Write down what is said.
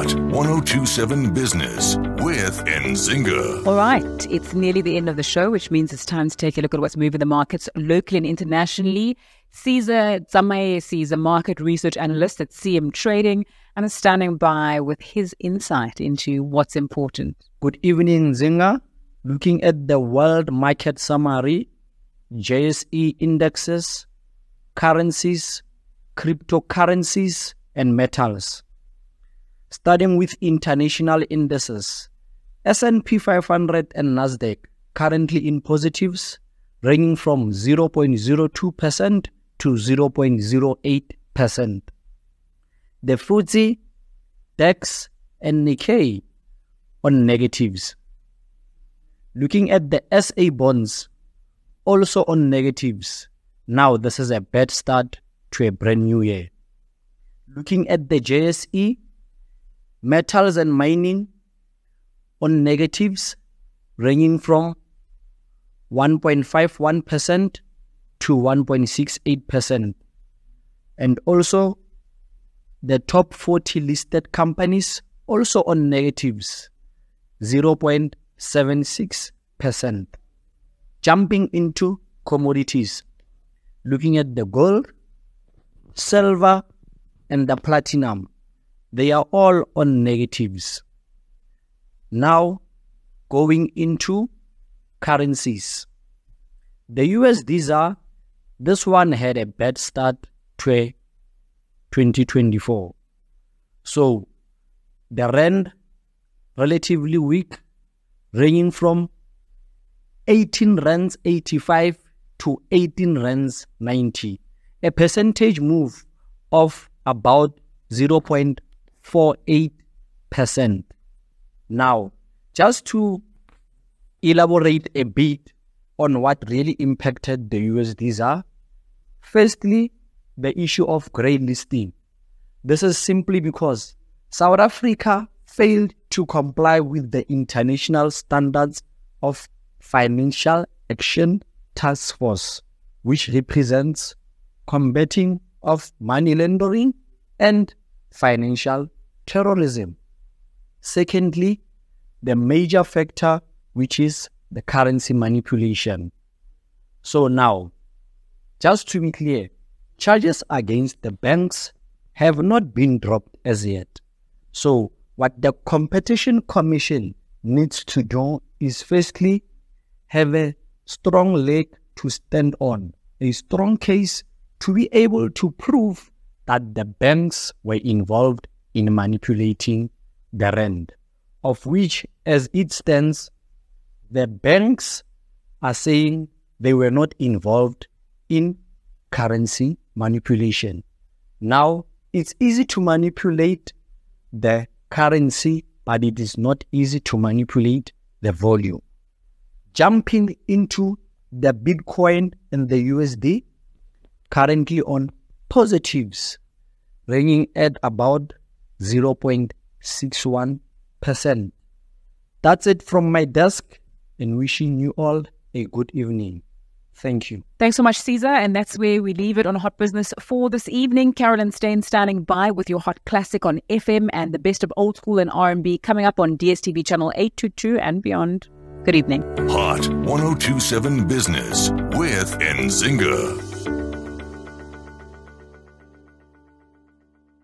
Hot 1027 Business with Nzinga. All right, it's nearly the end of the show, which means it's time to take a look at what's moving the markets locally and internationally. Caesar Tsamaesi is a market research analyst at CM Trading and is standing by with his insight into what's important. Good evening, Zinga. Looking at the world market summary, JSE indexes, currencies, cryptocurrencies, and metals. Starting with international indices, S&P 500 and Nasdaq currently in positives, ranging from 0.02% to 0.08%. The FTSE, DAX, and Nikkei on negatives. Looking at the SA bonds, also on negatives. Now, this is a bad start to a brand new year. Looking at the JSE, metals and mining on negatives, ranging from 1.51% to 1.68%. And also, the top 40 listed companies also on negatives, 0.76%. Jumping into commodities, looking at the gold, silver, and the platinum, they are all on negatives. Now, going into currencies. The US Visa, this one had a bad start to 2024. So, the rand relatively weak, ranging from 18 rands 85 to 18 rands 90, a percentage move of about 0.48%. Now, just to elaborate a bit on what really impacted the USD firstly, the issue of grey listing. This is simply because South Africa failed to comply with the international standards of Financial Action Task Force, which represents combating of money laundering and financial terrorism. Secondly, the major factor, which is the currency manipulation. So now, just to be clear, charges against the banks have not been dropped as yet. So what the Competition Commission needs to do is firstly have a strong leg to stand on, a strong case to be able to prove that the banks were involved in manipulating the rand, of which, as it stands, the banks are saying they were not involved in currency manipulation. Now, it's easy to manipulate the currency, but it is not easy to manipulate the volume jumping into the Bitcoin and the USD, currently on positives, ranging at about 0.61%. That's it from my desk and wishing you all a good evening. Thank you. Thanks so much, Caesar. And that's where we leave it on Hot Business for this evening. Carolyn Steyn standing by with your Hot Classic on FM and the best of old school and R&B coming up on DSTV channel 822 and beyond. Good evening. Hot 1027 Business with Nzinga.